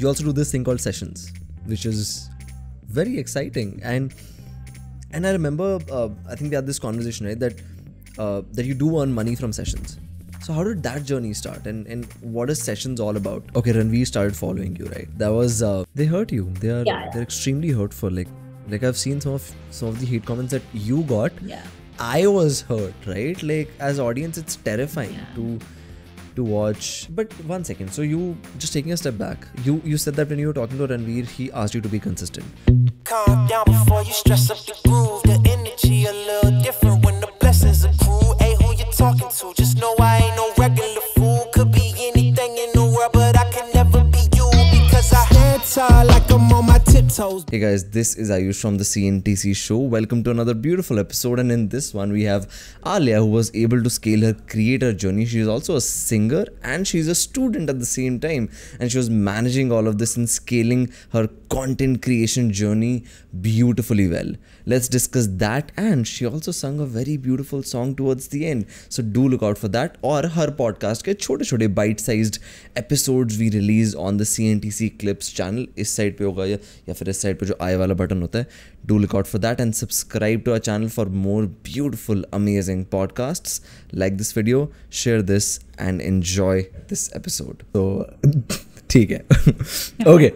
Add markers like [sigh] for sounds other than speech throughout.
you also do this thing called sessions, which is very exciting. And and I remember, uh, I think we had this conversation, right? That uh, that you do earn money from sessions. So how did that journey start, and and what is sessions all about? Okay, Ranveer started following you, right? That was uh, they hurt you. They are Yeah, they're extremely hurtful. Like like I've seen some of some of the hate comments that you got. Yeah. I was hurt, right? Like as audience, it's terrifying Yeah. to to watch. But one second, so you just taking a step back. You you said that when you were talking to Ranveer, he asked you to be consistent. Calm down before you stress up the groove. The energy a little different when the blessings. Hey, who you talking to? Just know I ain't no tiptoes. Hey guys, this is Ayush from the CNTC show. Welcome to another beautiful episode. And in this one, we have Alia, who was able to scale her creator journey. She is also a singer and she's a student at the same time. And she was managing all of this and scaling her content creation journey beautifully well. Let's discuss that. And she also sung a very beautiful song towards the end. So do look out for that. Or her podcast के छोटे छोटे bite sized episodes we release on the CNTC Clips channel. इस side पे होगा या या फिर इस साइड पे जो आई वाला बटन होता है do look out for that and subscribe to our channel for more beautiful amazing podcasts like this video share this and enjoy this episode तो ठीक है okay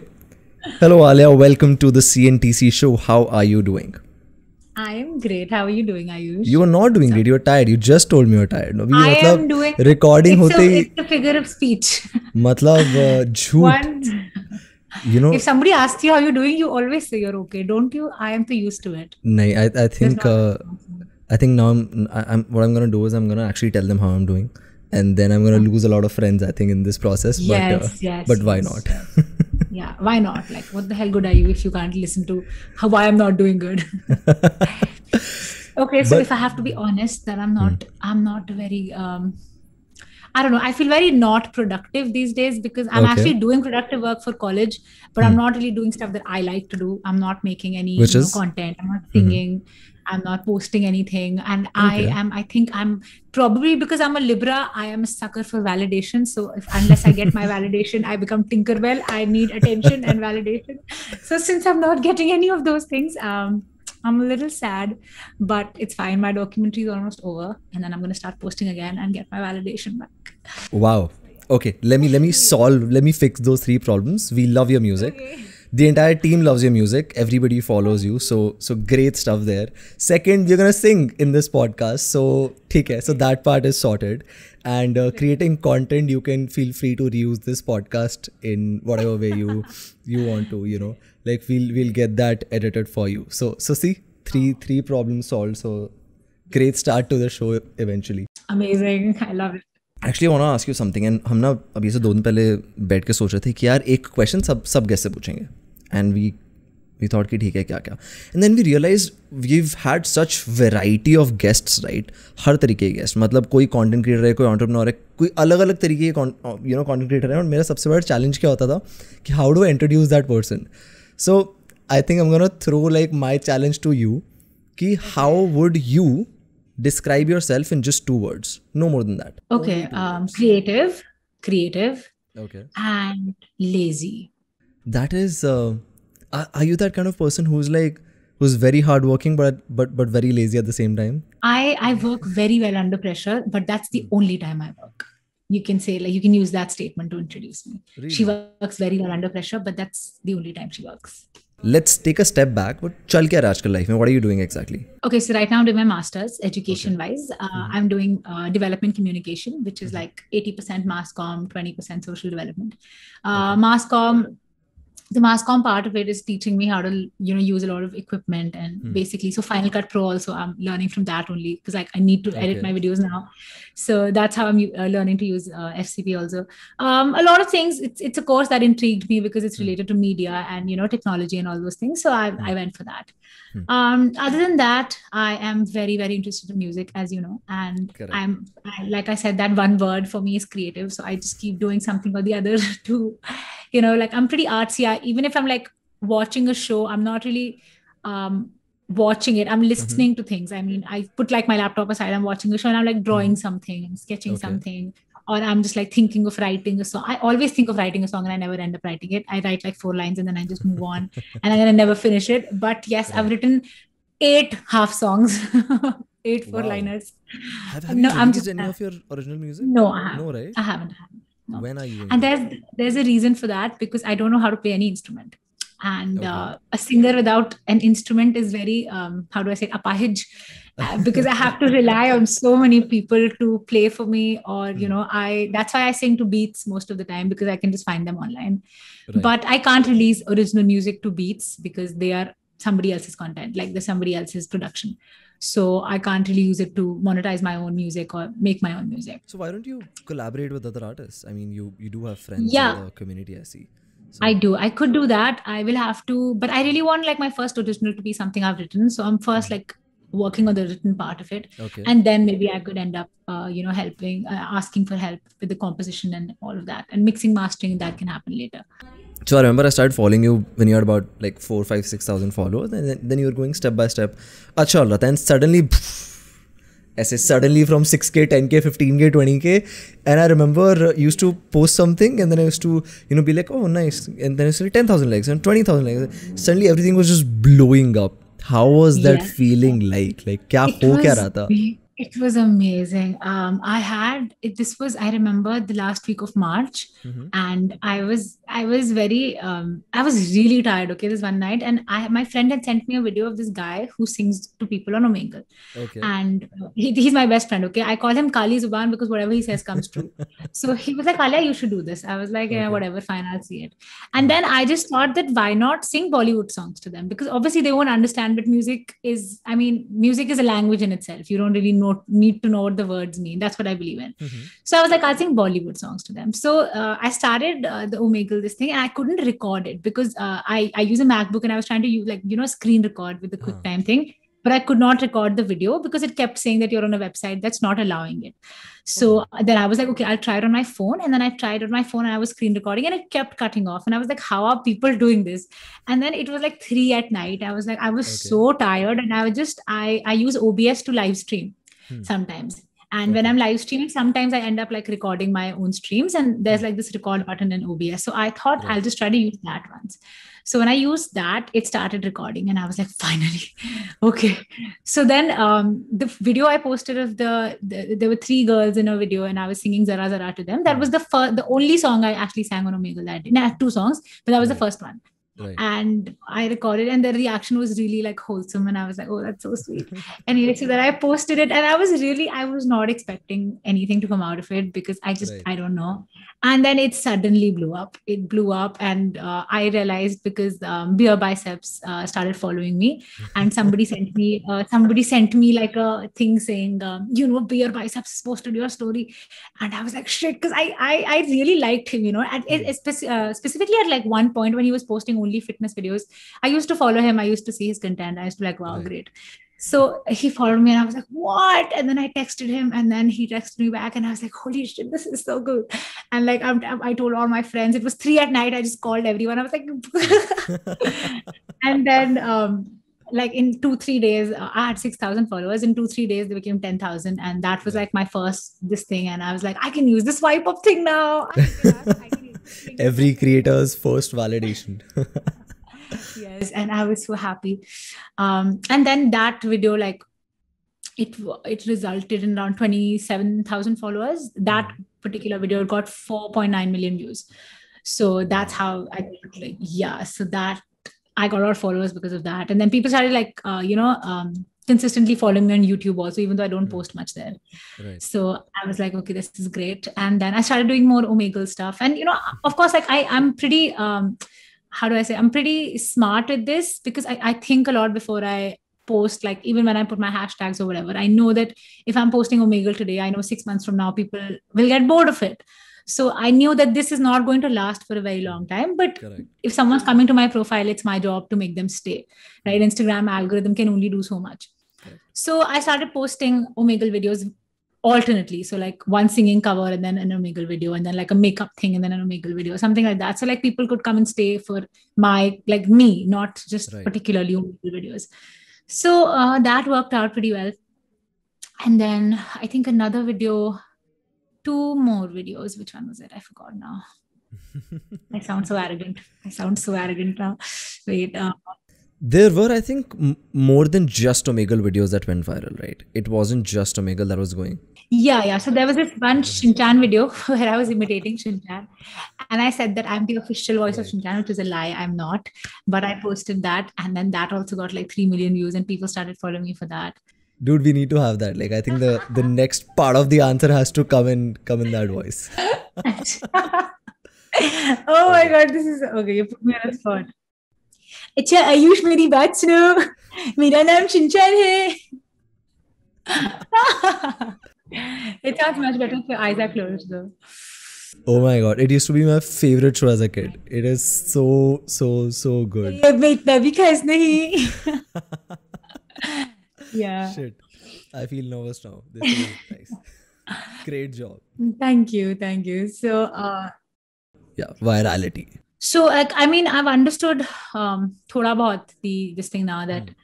hello Alia welcome to the CNTC show how are you doing I am great. How are you doing, Ayush? you are not doing great you are tired you just told me you are tired अभी I मतलब am doing recording it's होते a, he it's a figure of speech. [laughs] मतलब uh, झूठ One, you know if somebody asks you how you're doing, you always say you're okay, don't you? I am too used to it. No, I, I think not- uh, I think now I'm, I, I'm what I'm gonna do is I'm gonna actually tell them how I'm doing, and then I'm gonna lose a lot of friends. I think in this process. But Yes, uh, yes, but why yes. not? [laughs] Yeah, why not? Like, what the hell good are you if you can't listen to how why I'm not doing good? [laughs] okay, so But- if I have to be honest, then I'm not. I'm not very. um I don't know. I feel very not productive these days because I'm Okay. Hmm. actually doing productive work for college, but I'm not really doing stuff that I like to do. I'm not making any Which you know, is? Mm-hmm. content. I'm not singing. I'm not posting anything. And I am, I think I'm probably because I'm a Libra, I am a sucker for validation. So if, unless I get my [laughs] validation, I become Tinkerbell. I need attention and validation. So since I'm not getting any of those things, um, I'm a little sad, but it's fine. My documentary is almost over, and then I'm going to start posting again and get my validation back. wow. Okay. Let me let me solve. Let me fix those three problems. We love your music The entire team loves your music. Everybody follows you. So so great stuff there. Second, we're gonna sing in this podcast. So okay. So that part is sorted. And uh, creating content, you can feel free to reuse this podcast in whatever way you you want to. You know, like we'll we'll get that edited for you. So so see three three problems solved. So great start to the show eventually. Amazing. I love it. Actually want ask you something and हम ना अभी से दो दिन पहले बैठ के सोच रहे थे कि यार एक क्वेश्चन सब सब गेस्ट से पूछेंगे एंड वी वी थॉट कि ठीक है क्या क्या and then we realise we had such variety of guests right हर तरीके के गेस्ट मतलब कोई कंटेंट क्रिएटर है कोई ऑन्टरप्रनोर है कोई अलग अलग तरीके के यू नो कंटेंट क्रिएटर है। और मेरा सबसे बड़ा चैलेंज क्या होता था कि how do introduce that person so I think am gonna throw like my challenge to you कि how would you describe yourself in just two words? No more than that. Okay. Um, creative, creative, okay. and lazy. that is uh, are, are you that kind of person who's like who's very hardworking but but but very lazy at the same time i i work very well under pressure but that's the hmm. only time i work you can say like you can use that statement to introduce me really? she works very well under pressure but that's the only time she works let's take a step back what chal kya aajkal life mein what are you doing exactly okay so right now i'm doing my masters education okay. wise uh, mm-hmm. i'm doing uh, development communication which is mm-hmm. like 80% mass com, 20% social development uh, okay. mass com the mass comm part of it is teaching me how to you know use a lot of equipment and basically so final cut pro also i'm learning from that only because like i need to edit Okay. my videos now. So that's how i'm uh, learning to use uh, fcp also. Um, a lot of things it's, it's a course that intrigued me because it's related to media and you know technology and all those things. So i, I went for that. Um, other than that i am very very interested in music as you know and Correct. i'm I, like i said that one word for me is creative. So i just keep doing something or the other [laughs] to you know like i'm pretty artsy I, even if i'm like watching a show i'm not really um watching it i'm listening to things i mean i put like my laptop aside i'm watching a show and i'm like drawing something and sketching Okay. something or I'm just like thinking of writing a song. I always think of writing a song and I never end up writing it. I write like four lines and then I just move on [laughs] and then I never finish it. But yes, I've written eight half songs, [laughs] eight four Wow. liners. Have, have you No, I'm just- any of your original music? No, I haven't. No, right? I haven't. I haven't. No. When are you? And there's there's a reason for that because I don't know how to play any instrument. And Okay. uh, a singer without an instrument is very um, how do I say apahij uh, [laughs] because I have to rely on so many people to play for me or you know I that's why I sing to beats most of the time because I can just find them online. Right. But I can't release original music to beats because they are somebody else's content like there's somebody else's production. So I can't really use it to monetize my own music or make my own music. So why don't you collaborate with other artists? I mean, you you do have friends Yeah. in the community. I see. So, I do. I could do that. I will have to, but I really want like my first original to be something I've written. So I'm first like working on the written part of it, okay. and then maybe I could end up, uh, you know, helping, uh, asking for help with the composition and all of that, and mixing, mastering. That can happen later So I remember I started following you when you had about like four, five, six thousand followers, and then, then you were going step by step. Acha Allah, then suddenly, ऐसे suddenly from 6k, 10k, 15k, 20k, and I remember uh, used to post something, and then I used to you know be like, oh nice, and then it's like 10,000 likes and 20,000 likes. Suddenly everything was just blowing up. How was that Yeah. feeling like? Like क्या It हो क्या was रहा था? it was amazing. Um, I had it, this was I remember the last week of March, Mhm. and I was I was very um, I was really tired. Okay, this one night, and I my friend had sent me a video of this guy who sings to people on Omegle, Okay. and he, he's my best friend. Okay, I call him Kali Zuban because whatever he says comes true. [laughs] so he was like, Kalia, you should do this. I was like, yeah, Okay. whatever, fine, I'll see it. And then I just thought that why not sing Bollywood songs to them? Because obviously they won't understand, but music is, I mean, music is a language in itself. You don't really know, need to know what the words mean. That's what I believe in. Mhm. So I was like, I'll sing Bollywood songs to them. So uh, I started uh, the Omegle this thing, and I couldn't record it because uh, I I use a MacBook and I was trying to use like you know screen record with the. QuickTime thing, but I could not record the video because it kept saying that you're on a website that's not allowing it. So then I was like, okay, I'll try it on my phone, and then I tried it on my phone and I was screen recording, and it kept cutting off, and I was like, how are people doing this? And then it was like three at night. I was like, I was Okay. so tired, and I was just I I use OBS to live stream Hmm. sometimes. And when I'm live streaming, sometimes I end up like recording my own streams, and there's like this record button in OBS. So I thought Right. I'll just try to use that once. So when I used that, it started recording, and I was like, [laughs] finally, okay. So then um, the video I posted of the, the there were three girls in a video, and I was singing Zara Zara to them. That was the first, the only song I actually sang on Omegle that day. No, I had two songs, but that was the first one Right. and I recorded, and the reaction was really like wholesome, and I was like, "Oh, that's so sweet." And anyway, so then I posted it, and I was really, I was not expecting anything to come out of it because I just, Right. I don't know. And then it suddenly blew up. It blew up, and uh, I realized because um, Beer Biceps uh, started following me, and somebody [laughs] sent me, uh, somebody sent me like a thing saying, um, you know, Beer Biceps posted your story, and I was like, shit, because I, I, I really liked him, you know, at, Hmm. it, spec- uh, specifically at like one point when he was posting only fitness videos. I used to follow him. I used to see his content. I used to be like, wow, Right. great. So he followed me and I was like, what? And then I texted him and then he texted me back and I was like, holy shit, this is so good. And like, I'm, I told all my friends, it was three at night. I just called everyone. I was like, [laughs] and then, um, like in two, three days, uh, I had 6,000 followers. In two, three days, they became 10,000. And that was like my first, this thing. And I was like, I can use this swipe up thing now. [laughs] Every creator's first validation. [laughs] and i was so happy. Um and then that video like it it resulted in around 27000 followers. That particular video got 4.9 million views. So that's how i like yeah so that i got a lot of followers because of that. And then people started like uh, you know um consistently following me on youtube also even though i don't Mm. post much there. Right. so i was like okay this is great. And then i started doing more omegle stuff. And you know of course like i i'm pretty um how do i say i'm pretty smart at this because i, I think a lot before i post like even when i put my hashtags or whatever i know that if i'm posting omegle today i know six months from now people will get bored of it so i knew that this is not going to last for a very long time but Correct. if someone's coming to my profile it's my job to make them stay right instagram algorithm can only do so much Correct. so i started posting omegle videos alternately so like one singing cover and then an omegle video and then like a makeup thing and then an omegle video something like that so like people could come and stay for my like me not just Right. particularly omegle videos so uh, that worked out pretty well and then i think another video two more videos. Which one was it? I forgot now. [laughs] I sound so arrogant. I sound so arrogant now. Wait. Uh, There were, I think, m- more than just Omegle videos that went viral, right? It wasn't just Omegle that was going. yeah, yeah. So there was this one Shinchan video [laughs] where I was imitating Shinchan, and I said that I'm the official voice of Shinchan, which is a lie. I'm not. But I posted that, and then that also got like three million views, and people started following me for that. Dude, we need to have that. Like, I think the the [laughs] next part of the answer has to come in come in that voice. [laughs] oh my god, this is okay. You put me on the spot. अच्छा आयुष मेरी बात सुनो मेरा नाम Shinchan है it sounds much better if your eyes are closed though Oh my god, it used to be my favorite show as a kid. It is so so so good. [laughs] ये मैं इतना भी खास नहीं yeah Shit, I feel nervous now. This is nice. Great job. thank you thank you so uh Yeah, virality. so like i mean i've understood um thoda bahut the this thing now that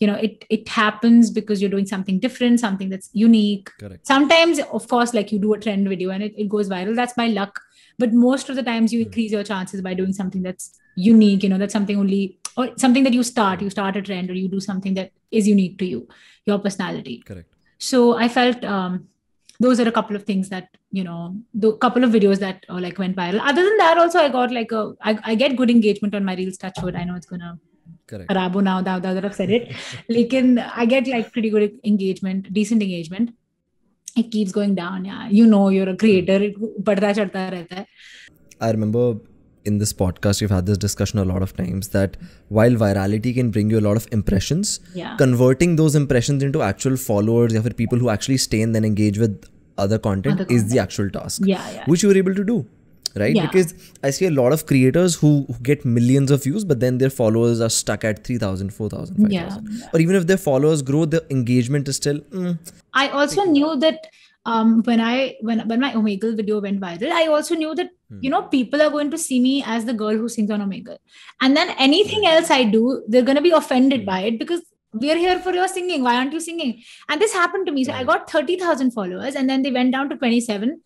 you know it it happens because you're doing something different something that's unique. Correct. sometimes of course like you do a trend video and it, it goes viral. That's by luck. But most of the times you increase your chances by doing something that's unique you know that's something only or something that you start. You start a trend or you do something that is unique to you your personality. Correct. so i felt um those are a couple of things that you know the couple of videos that uh, like went viral other than that also i got like a I, I get good engagement on my reels touchwood i know it's gonna Correct. Arabo now now that I've said it. [laughs] Lekin I get like pretty good engagement, decent engagement. It keeps going down. Yeah. You know you're a creator. Hmm. It, I remember in this podcast we've had this discussion a lot of times that while virality can bring you a lot of impressions, Yeah. converting those impressions into actual followers or for people who actually stay and then engage with other content Other is the actual task. Yeah, yeah. Which you were able to do. Right? Yeah. Because I see a lot of creators who, who get millions of views, but then their followers are stuck at 3,000, 4,000, 5,000. Yeah, Or even if their followers grow, the engagement is still, mm, I also knew that um, when I when when my Omegle video went viral, I also knew that you know hmm. people are going to see me as the girl who sings on Omegle, and then anything else I do, they're going to be offended hmm. by it because we're here for your singing. Why aren't you singing? And this happened to me. So I got thirty thousand followers, and then they went down to twenty seven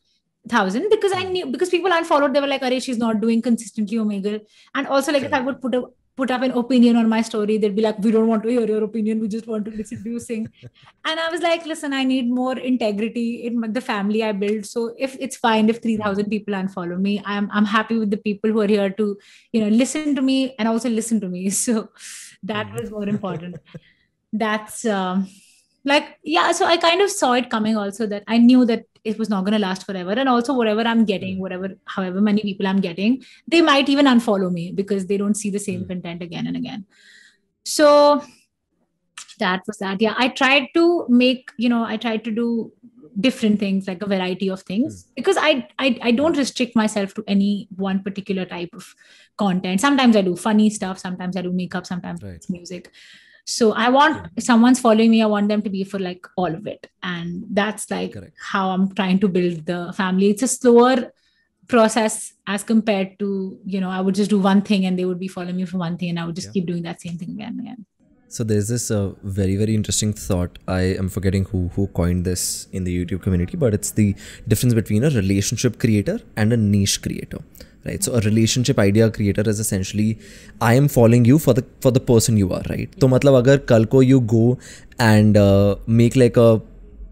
thousand because I hmm. knew because people unfollowed. They were like, "Arey, she's not doing consistently Omegle," and also like if I would put a put up an opinion on my story, they'd be like, "We don't want to hear your opinion. We just want to listen to you sing." [laughs] and I was like, "Listen, I need more integrity in the family I build. So if it's fine if three thousand people unfollow me, I'm I'm happy with the people who are here to you know listen to me and also listen to me. [laughs] So that was more important. That's um, like yeah. So I kind of saw it coming. Also that I knew that it was not going to last forever. And also whatever i'm getting hmm. whatever however many people i'm getting they might even unfollow me because they don't see the same hmm. content again and again. So that was that. Yeah i tried to make you know i tried to do different things like a variety of things hmm. because I, I i don't restrict myself to any one particular type of content. Sometimes i do funny stuff sometimes i do makeup sometimes Right. it's music so i want if someone's following me i want them to be for like all of it and that's like Correct. how i'm trying to build the family it's a slower process as compared to you know i would just do one thing and they would be following me for one thing and i would just Yeah. keep doing that same thing again and again So there's this uh, very very interesting thought. I am forgetting who who coined this in the YouTube community, but it's the difference between a relationship creator and a niche creator right? So a relationship idea creator is essentially i am following you for the for the person you are right? so matlab agar kal ko you go and uh, make like a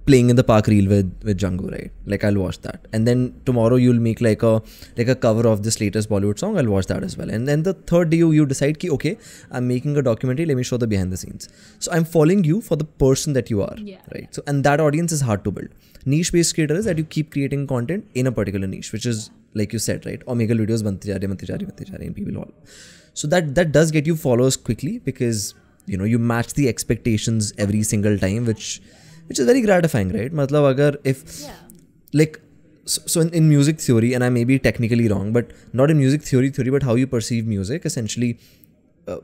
playing in the park reel with with Django, right? Like I'll watch that, and then tomorrow you'll make like a like a cover of this latest Bollywood song. I'll watch that as well, and then the third day you, you decide, ki, okay, I'm making a documentary. Let me show the behind the scenes. So I'm following you for the person that you are, yeah. right? So and that audience is hard to build. Niche based creator is that you keep creating content in a particular niche, which is like you said, right? Omegle videos bante ja rahe, bante ja rahe, bante and people all. So that that does get you followers quickly because you know you match the expectations every single time, which which is very gratifying right matlab agar if yeah. like so, in, in, music theory and i may be technically wrong but not in music theory theory but how you perceive music essentially uh,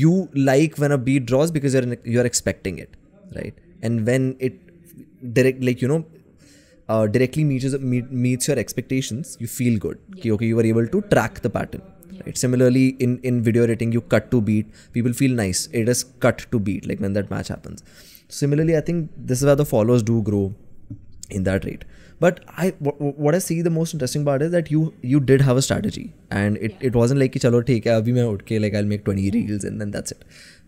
you like when a beat draws because you're you're expecting it right and when it direct like you know uh, directly meets meet, meets your expectations you feel good yeah. okay, okay you were able to track the pattern yeah. right similarly in in video editing you cut to beat people feel nice it is cut to beat like when that match happens Similarly, I think this is where the followers do grow in that rate. but i wh- wh- what i see the most interesting part is that you you did have a strategy and it, yeah. it wasn't like कि चलो ठीक है अभी मैं उठ like I'll make 20 reels and then that's it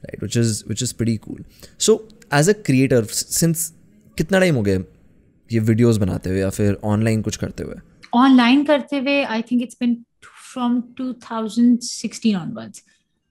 right which is which is pretty cool so as a creator since कितना time हो गया ये वीडियोस बनाते हुए या फिर ऑनलाइन कुछ करते हुए online karte hue, I think it's been t- from 2016 onwards.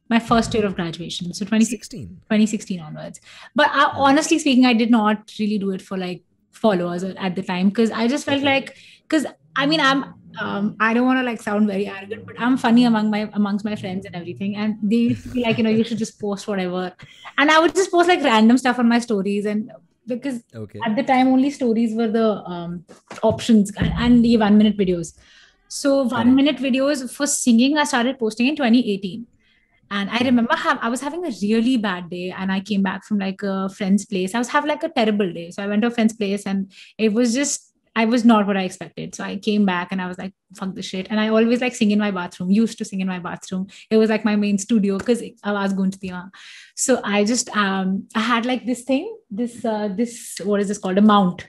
My first year of graduation. So 2016, 2016 onwards. But I, honestly speaking, I did not really do it for like followers at the time because I just felt Okay. like, because I mean, I'm, um, I don't want to like sound very arrogant, but I'm funny among my amongst my friends and everything, and they used to be like, you know, you should just post whatever, and I would just post like random stuff on my stories, and because okay. at the time only stories were the um, options and, and the one minute videos. So one minute videos for singing i started posting in 2018 and i remember have, i was having a really bad day and i came back from like a friend's place i was having like a terrible day so i went to a friend's place and it was just I was not what I expected. So I came back and I was like, fuck this shit. And I always like sing in my bathroom, used to sing in my bathroom. It was like my main studio because I was going to the so I just um I had like this thing, this uh this what is this called? A mount,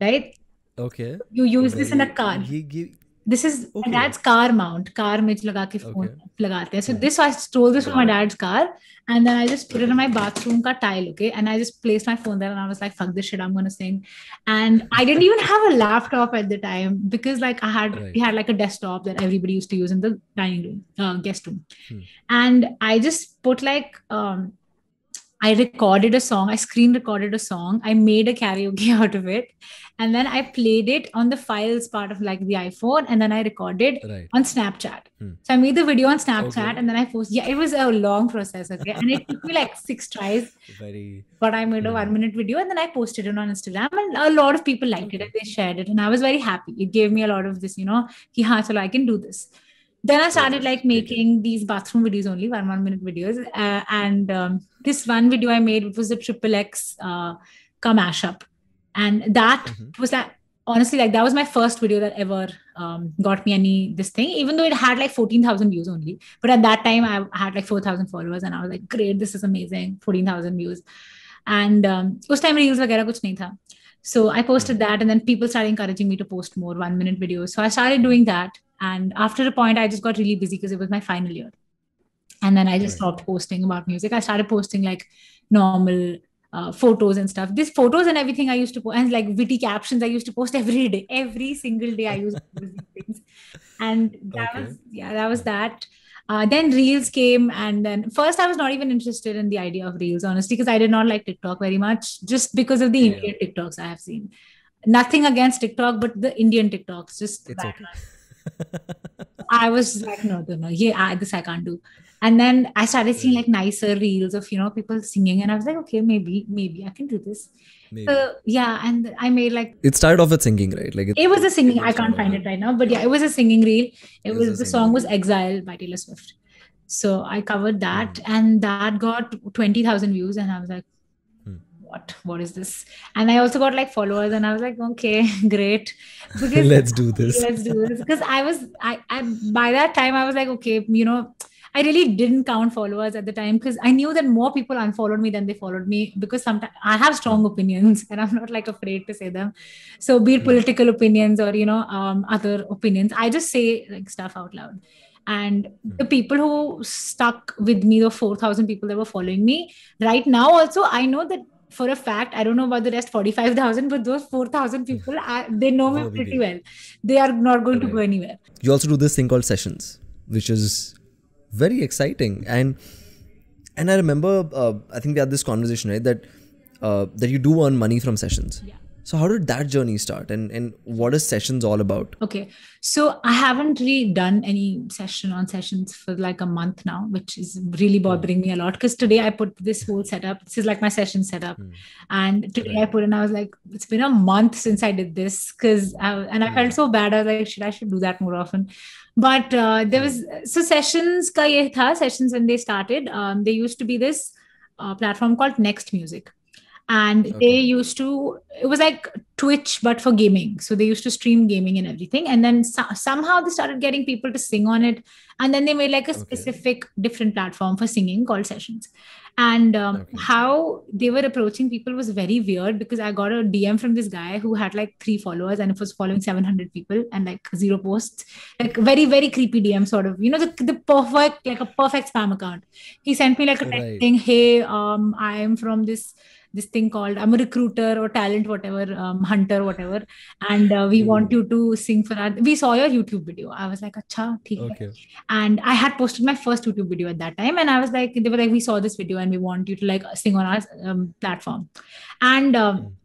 right? okay You use this in a car. ये ये this is okay. my dad's car mount car mein laga ke phone okay. so this i stole this from my dad's car and then i just put it in my bathroom ka tile okay? And i just placed my phone there and i was like fuck this shit i'm going to sing. And i didn't even have a laptop at the time because like i had we had like a desktop that everybody used to use in the dining room uh, guest room. Hmm. And i just put like um, I recorded a song, I screen recorded a song, I made a karaoke [laughs] out of it, and then I played it on the files part of like the iPhone, and then I recorded right on Snapchat. Hmm. So I made the video on Snapchat, Okay. and then I posted. Yeah, it was a long process, okay, and it took me like six tries, very but I made a Hmm. one minute video, and then I posted it on Instagram, and a lot of people liked it, and they shared it, and I was very happy. It gave me a lot of this, you know, ki, haan, chalo, I can do this then I started like making these bathroom videos only, one one minute videos. Uh, and um, this one video I made was a triple X uh, come mashup, and that mm-hmm. was that. honestly like that was my first video that ever um, got me any this thing even though it had like 14000 views only but at that time i had like 4000 followers and i was like great this is amazing 14000 views and um, us time reels wagera kuch nahi tha so i posted mm-hmm. that and then people started encouraging me to post more one minute videos so i started doing that and after a point i just got really busy because it was my final year and then i just Right. stopped posting about music i started posting like normal uh, photos and stuff. These photos and everything I used to post, and like witty captions I used to post [laughs] every day. Every single day I used to post these things. And that Okay. was, yeah, that was that. Uh, then Reels came, and then first I was not even interested in the idea of Reels, honestly, because I did not like TikTok very much, just because of the Yeah. Indian TikToks I have seen. Nothing against TikTok, but the Indian TikToks, just it's that okay [laughs] I was like, no, no, no, yeah, I, this I can't do. And then I started seeing like nicer reels of you know people singing, and I was like, okay, maybe, maybe I can do this. Maybe. So yeah, and I made like it started off with singing right like it was a singing. I can't find it right now, but yeah, it was a singing reel. It It was was the song singing was "Exile" by Taylor Swift. So I covered that, Hmm. and that got twenty thousand views, and I was like. What? What is this? And I also got like followers, and I was like, okay, [laughs] great, because let's do this. Let's do this. Because i was I, I by that time i was like okay you know i really didn't count followers at the time because i knew that more people unfollowed me than they followed me because sometimes i have strong opinions [laughs] and i'm not like afraid to say them. So be it political opinions or you know um, other opinions i just say like stuff out loud. And the people who stuck with me the 4000 people that were following me right now also i know that for a fact i don't know about the rest 45000 but those 4000 [laughs] people I, they know me Oh, pretty well. They are not going to go anywhere. You also do this thing called sessions which is very exciting. And and i remember uh, i think we had this conversation right that uh, that you do earn money from sessions. Yeah. So how did that journey start and and what is sessions all about Okay. So I haven't really done any session on sessions for like a month now, which is really bothering me a lot. Because today I put this whole setup. This is like my session setup. Hmm. And today I put in, I was like, it's been a month since I did this. Cause I, and I Hmm. felt so bad. I was like, should I should do that more often. But uh, there was so sessions ka ye tha, sessions when they started. Um, there used to be this uh, platform called Next Music. And they used to it was like Twitch, but for gaming. So they used to stream gaming and everything. And then so- somehow they started getting people to sing on it. And then they made like a specific different platform for singing called Sessions. And um, Okay. how they were approaching people was very weird because I got a DM from this guy who had like three followers and it was following 700 people and like zero posts. Like very, very creepy DM sort of, you know, the, the perfect, like a perfect spam account. He sent me like a text Right. saying, Hey, um, I am from this this thing called I'm a recruiter or talent, whatever, um, hunter, whatever. And uh, we want you to sing for our we saw your YouTube video. I was like, Acha, theek hai." Okay. and I had posted my first YouTube video at that time, and I was like, they were like, we saw this video and we want you to like sing on our um, platform, and um,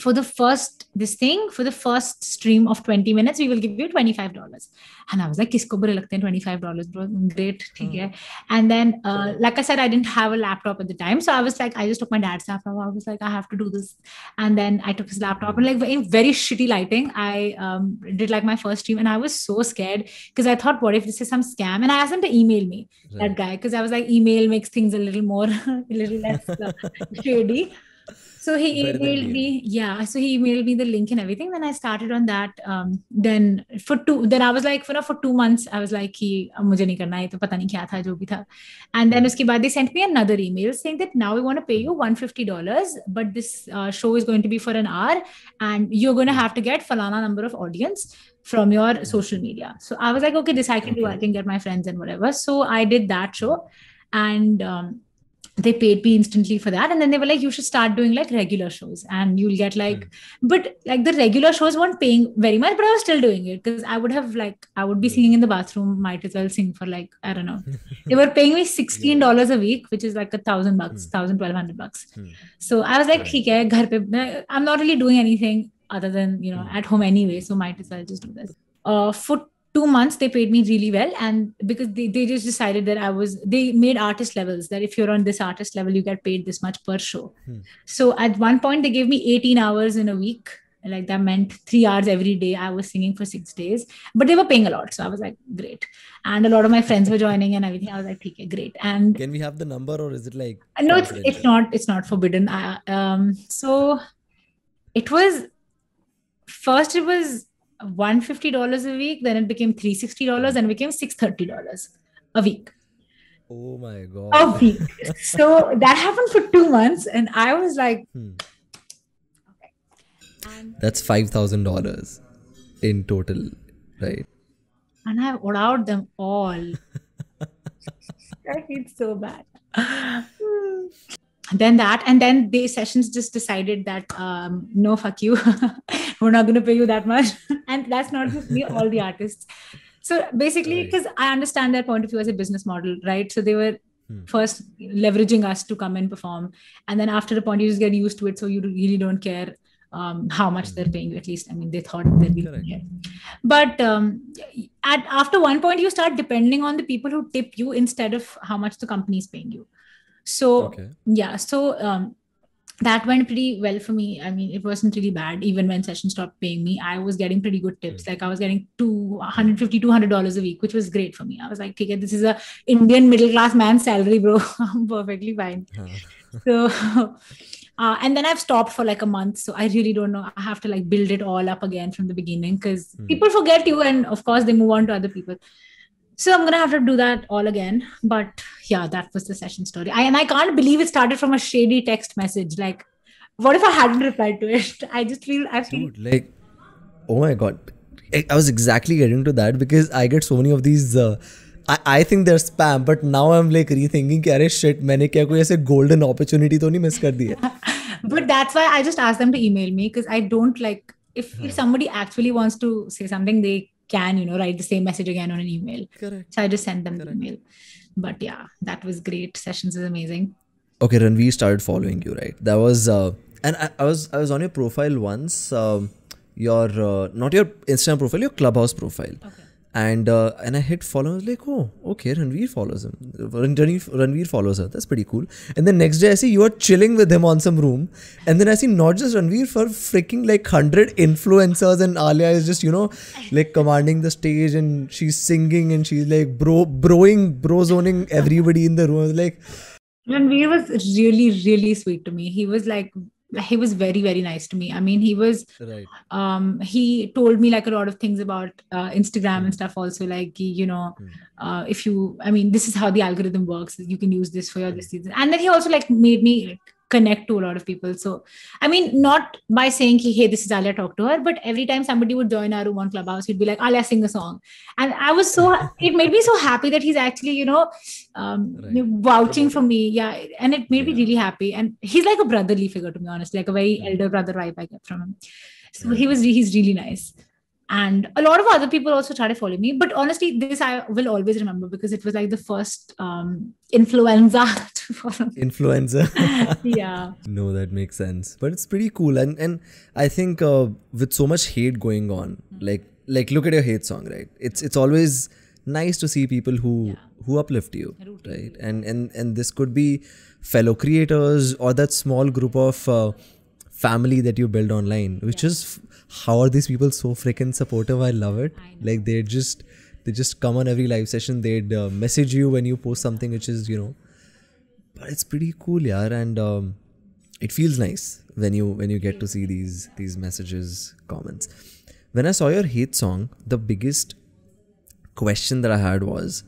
for the first this thing for the first stream of 20 minutes we will give you 25 dollars. And i was like kisko bure lagte hain 25 dollars bro? Great theek hai. and then uh, like i said i didn't have a laptop at the time. So i was like i just took my dad's laptop. I was like i have to do this. And then i took his laptop. And like in very shitty lighting i um, did like my first stream. And i was so scared because i thought what if this is some scam? And i asked him to email me that guy because i was like email makes things a little more [laughs] a little less uh, shady so he emailed me. yeah so he emailed me the link and everything. Then i started on that um, then for two then i was like for, for two months i was like ki ab mujhe nahi karna hai and then uske they sent me another email saying that now we want to pay you 150 dollars but this uh, show is going to be for an hour and you're going to have to get falana number of audience from your social media. So i was like okay this i can do i can get my friends and whatever. So i did that show and um, they paid me instantly for that. And then they were like you should start doing like regular shows. And you'll get like mm. but like the regular shows weren't paying very much but i was still doing it. Because i would have like i would be hmm. singing in the bathroom might as well sing for like i don't know. [laughs] They were paying me $16 yeah. a week which is like a thousand hmm. bucks thousand twelve hundred bucks. Hmm. So i was like right. hai, ghar pe, i'm not really doing anything other than you know mm. at home anyway so might as well just do this. Uh, foot two months they paid me really well. And because they, they just decided that i was they made artist levels that if you're on this artist level you get paid this much per show. Hmm. so at one point they gave me 18 hours in a week. Like that meant three hours every day i was singing for six days. But they were paying a lot. So i was like great. And a lot of my friends were joining and everything. I was like okay great. And Can we have the number or is it like no it's it's not it's not forbidden. I, um so it was first it was $150 a week then it became $360 and became $630 a week Oh my God. a week [laughs] so that happened for two months and i was like Hmm. and, That's five thousand dollars in total, right? and i've allowed them all [laughs] i feel so bad [laughs] then that. And then the sessions just decided that um no fuck you. [laughs] We're not going to pay you that much. [laughs] And that's not just me all the [laughs] artists. So basically Right. because i understand their point of view as a business model right? So they were Hmm. first leveraging us to come and perform. And then after a point you just get used to it so you really don't care um, how much they're paying you at least. I mean they thought we Correct. care but um, at after one point you start depending on the people who tip you instead of how much the company is paying you so Okay. yeah so um, that went pretty well for me. I mean it wasn't really bad. Even when session stopped paying me i was getting pretty good tips. Like i was getting two 150 200 dollars a week which was great for me. I was like okay this is a indian middle class man's salary bro. [laughs] I'm perfectly fine. So [laughs] uh, and then i've stopped for like a month. So i really don't know. I have to like build it all up again from the beginning because Hmm. people forget you and of course they move on to other people so i'm gonna have to do that all again but yeah that was the session story I, and i can't believe it started from a shady text message like what if i hadn't replied to it [laughs] i just feel i feel Dude, like, oh my god. I I was exactly getting to that because I get so many of these. Uh, I, I think they're spam, but now I'm like rethinking कि अरे shit मैंने क्या कोई ऐसे golden opportunity तो नहीं miss कर दी है but that's why i just asked them to email me because i don't like if, if somebody actually wants to say something they can you know write the same message again on an email Correct. so i just sent them the email but yeah that was great sessions is amazing Okay, Ranveer started following you, right? That was, uh, and I, I was I was on your profile once. Um, your uh, not your Instagram profile, your Clubhouse profile. okay and uh, and I hit follow. I was like, oh, okay, Ranveer follows him. Ranveer, Ranveer follows her. That's pretty cool. And then next day, I see you are chilling with him on some room, and then I see not just Ranveer for freaking like hundred influencers, and Alia is just you know like commanding the stage, and she's singing, and she's like bro broing bro zoning everybody in the room. I was like, Ranveer was really, really sweet to me. He was like he was very very nice to me. I mean he was Right. um he told me like a lot of things about uh, instagram and stuff also like you know Hmm. uh, if you i mean this is how the algorithm works. You can use this for your this season and then he also like made me connect to a lot of people so i mean not by saying hey this is alia talk to her but every time somebody would join our room on clubhouse he'd be like alia sing a song and i was so [laughs] it made me so happy that he's actually you know um Right. vouching for me yeah and it made me really happy and he's like a brotherly figure to be honest like a very Mm. elder brother vibe i get from him so Right. he was he's really nice and a lot of other people also try to follow me but honestly this i will always remember because it was like the first um influenza to follow me. [laughs] Influencer. [laughs] yeah No, that makes sense. But it's pretty cool, and and I think uh, with so much hate going on, like like look at your hate song, right? It's it's always nice to see people who who uplift you, right? And and and this could be fellow creators or that small group of uh, family that you build online, which is how are these people so freaking supportive? I love it. Like they just they just come on every live session. They'd uh, message you when you post something, which is you know but it's pretty cool yeah and um, it feels nice when you when you get to see these these messages comments when i saw your hate song the biggest question that i had was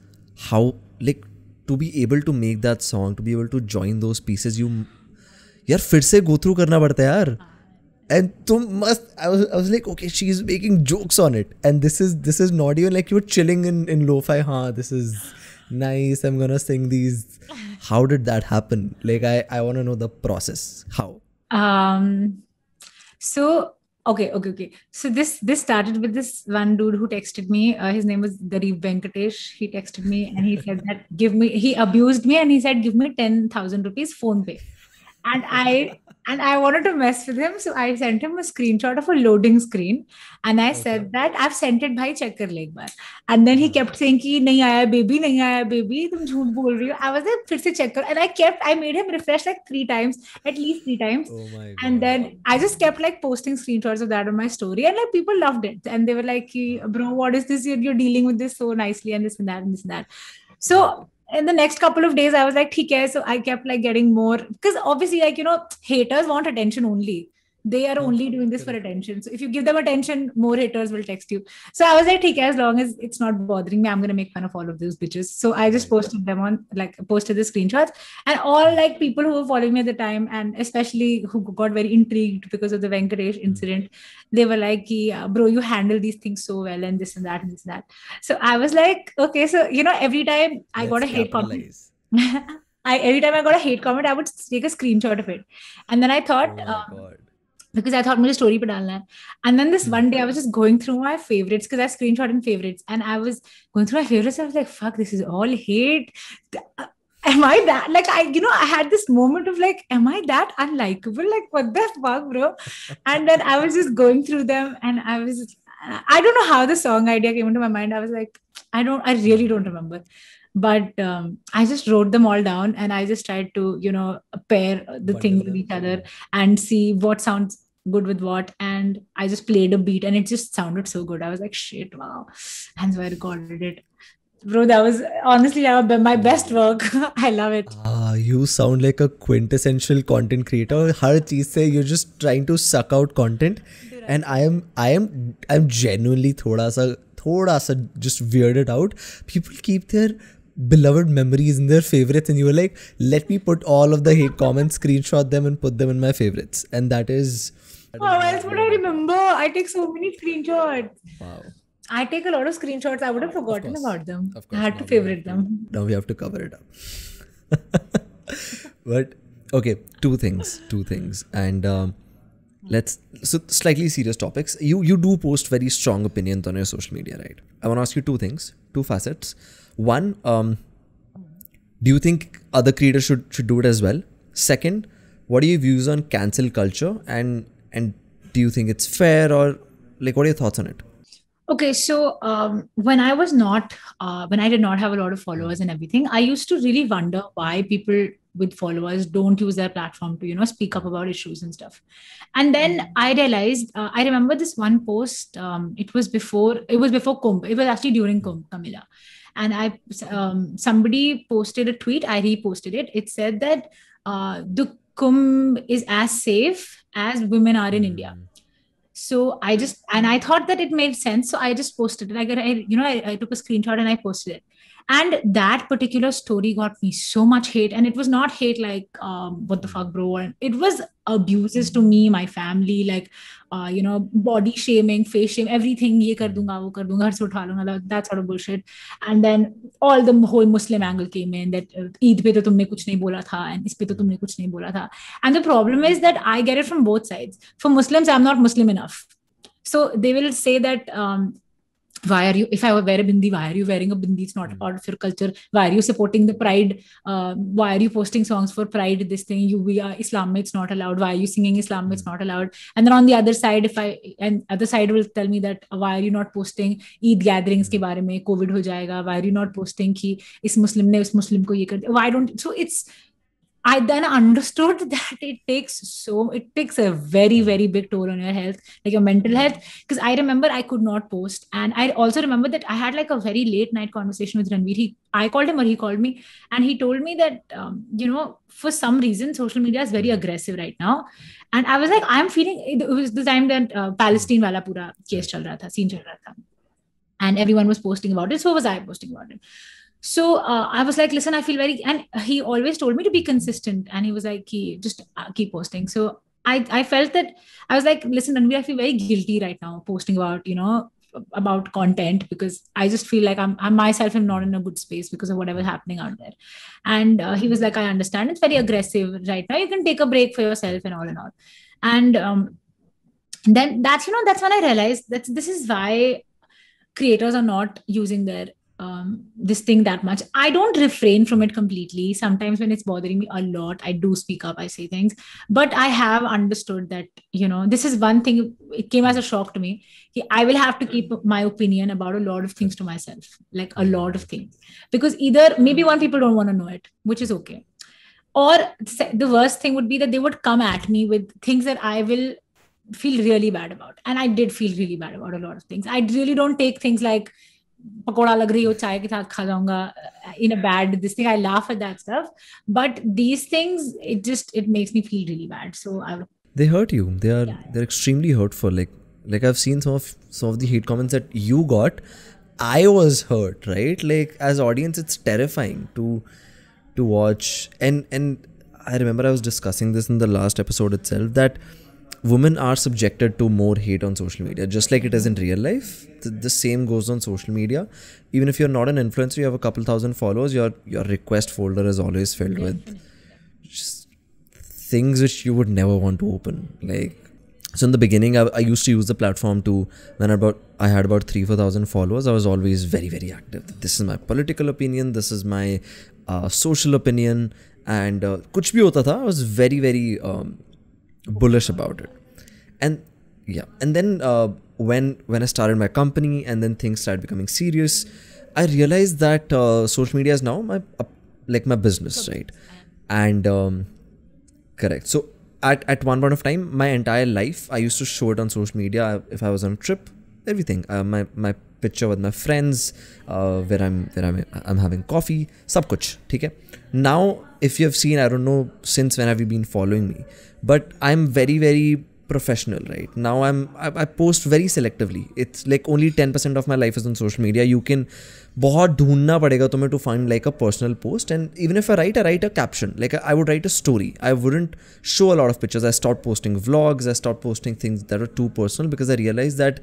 how like to be able to make that song to be able to join those pieces you यार फिर से go through करना पड़ता है यार and तुम must I was, I was like okay she's making jokes on it and this is this is not even like you're chilling in in lo-fi huh this is nice i'm gonna sing these. How did that happen? Like i i want to know the process. How? Um so okay okay okay. So this this started with this one dude who texted me. Uh, his name was Garib Venkatesh. He texted me and he said that give me he abused me and he said give me 10000 rupees PhonePe. And i and i wanted to mess with him so i sent him a screenshot of a loading screen and i said that i've sent it bhai check kar le ek baar and then he hmm. kept saying ki nahi aaya baby nahi aaya baby tum jhoot bol rahi ho. I was like fir se check kar. And i kept i made him refresh like three times at least three times. Oh my God. and then I just kept like posting screenshots of that on my story, and like people loved it, and they were like, "Ki, "Bro, what is this? You're, you're dealing with this so nicely, and this and that, and this and that." So in the next couple of days, I was like, "Okay." So I kept like getting more because obviously, like you know, haters want attention only. They are only doing this for attention. So if you give them attention, more haters will text you. So I was like, "Okay, as long as it's not bothering me, I'm gonna make fun of all of those bitches." So I just posted them on like posted the screenshots, and all like people who were following me at the time, and especially who got very intrigued because of the Venkatesh incident, they were like, yeah, bro, you handle these things so well, and this and that, and this and that. So I was like, okay, so you know, every time I got a hate comment. [laughs] I every time I got a hate comment, I would take a screenshot of it. And then I oh thought, my um, god because I thought मुझे story पे डालना है. And then this Hmm. one day I was just going through my favorites because I screenshot in favorites and I was going through my favorites. I was like, fuck, this is all hate. Am I that like I you know I had this moment of like, am I that unlikable? Like what the fuck, bro? And then I was just going through them and I was I don't know how the song idea came into my mind. I was like, I don't I really don't remember but um, i just wrote them all down and i just tried to you know pair the Bundle things with them. each other and see what sounds good with what and i just played a beat and it just sounded so good. I was like shit wow. And so i recorded. It bro that was honestly my best work. [laughs] I love it. Ah you sound like a quintessential content creator. Har say you're just trying to suck out content. And i am i am i'm genuinely thoda sa thoda sa just weirded out. People keep their beloved memories in their favorites and you were like let me put all of the hate comments screenshot them and put them in my favorites. And that is oh else would i remember i take so many screenshots Wow. i take a lot of screenshots i would have forgotten about them Of course, i had to favorite them Now we have to cover it up. [laughs] but okay, two things, two things, and um, let's so slightly serious topics. You you do post very strong opinions on your social media, right? I want to ask you two things, two facets. One, um, do you think other creators should should do it as well? Second, what are your views on cancel culture, and and do you think it's fair or like what are your thoughts on it? Okay, so um, when I was not, uh, when I did not have a lot of followers and everything, I used to really wonder why people with followers don't use their platform to, you know, speak up about issues and stuff. And then I realized, uh, I remember this one post. Um, it was before, it was before Kumbh. It was actually during Kumbh, Camilla. And I, um, somebody posted a tweet. I reposted it. It said that uh, the Kumbh is as safe as women are in hmm. India. So I just and I thought that it made sense. So I just posted it. I got I, you know I, I took a screenshot and I posted it. And that particular story got me so much hate. And it was not hate like um, what the fuck, bro. And it was abuses to me, my family, like uh, you know, body shaming, face shame, everything. Ye kar dunga, wo kar dunga, lunga, that sort of bullshit. And then all the whole Muslim angle came in that uh, Eid pe to tumne kuch nahi bola tha, and is pe to tumne kuch nahi bola tha. And the problem is that I get it from both sides. For Muslims, I'm not Muslim enough. So they will say that um, why are you if i wear a bindi why are you wearing a bindi it's not a part of your culture why are you supporting the pride uh, why are you posting songs for pride this thing you we are islam it's not allowed why are you singing islam mm. it's not allowed and then on the other side if i and other side will tell me that why are you not posting eid gatherings mm. ke bare mein covid ho jayega why are you not posting ki is muslim ne us muslim ko ye kar why don't so it's I then understood [laughs] that it takes so it takes a very very big toll on your health, like your mental health. Because I remember I could not post, and I also remember that I had like a very late night conversation with Ranveer. He, I called him or he called me, and he told me that um, you know for some reason social media is very aggressive right now, and I was like I'm feeling it was the time that uh, Palestine wala pura case chal raha tha, scene chal raha tha, and everyone was posting about it. So was I posting about it so uh, i was like listen i feel very and he always told me to be consistent and he was like he just uh, keep posting. So i i felt that i was like listen and i feel very guilty right now posting about you know about content because i just feel like i'm, I'm myself am not in a good space because of whatever's happening out there. And uh, he was like i understand. It's very aggressive right now. You can take a break for yourself and all and all. And um then that's you know that's when i realized that this is why creators are not using their um, this thing that much. I don't refrain from it completely. Sometimes when it's bothering me a lot, I do speak up, I say things. But I have understood that, you know, this is one thing, it came as a shock to me. I will have to keep my opinion about a lot of things to myself, like a lot of things. Because either maybe one people don't want to know it, which is okay. Or the worst thing would be that they would come at me with things that I will feel really bad about. And I did feel really bad about a lot of things. I really don't take things like pakoda lag rahi ho chai ke sath kha jaunga in a bad this thing i laugh at that stuff. But these things it just it makes me feel really bad. So i they hurt you. They are yeah. they're extremely hurtful. Like like i've seen some of some of the hate comments that you got. I was hurt right? Like as audience it's terrifying to to watch. And and i remember i was discussing this in the last episode itself that women are subjected to more hate on social media, just like it is in real life. The, the, same goes on social media. Even if you're not an influencer, you have a couple thousand followers, your your request folder is always filled with just things which you would never want to open. Like so in the beginning I, I used to use the platform to when I about I had about three four thousand followers I was always very very active this is my political opinion this is my uh, social opinion and uh, kuch bhi hota tha I was very very um, bullish about it. And yeah and then uh, when when i started my company and then things started becoming serious i realized that uh, social media is now my uh, like my business right? And um, correct. So at, at one point of time my entire life i used to show it on social media if i was on a trip everything. Uh, my my picture with my friends uh, where i'm where i'm i'm having coffee sab kuch okay now if you have seen i don't know since when have you been following me but i'm very very professional right now i'm I, I, post very selectively it's like only 10% of my life is on social media you can बहुत ढूंढना पड़ेगा तुम्हें to find like a personal post and even if I write I write a caption like I would write a story I wouldn't show a lot of pictures I stopped posting vlogs I stopped posting things that are too personal because I realized that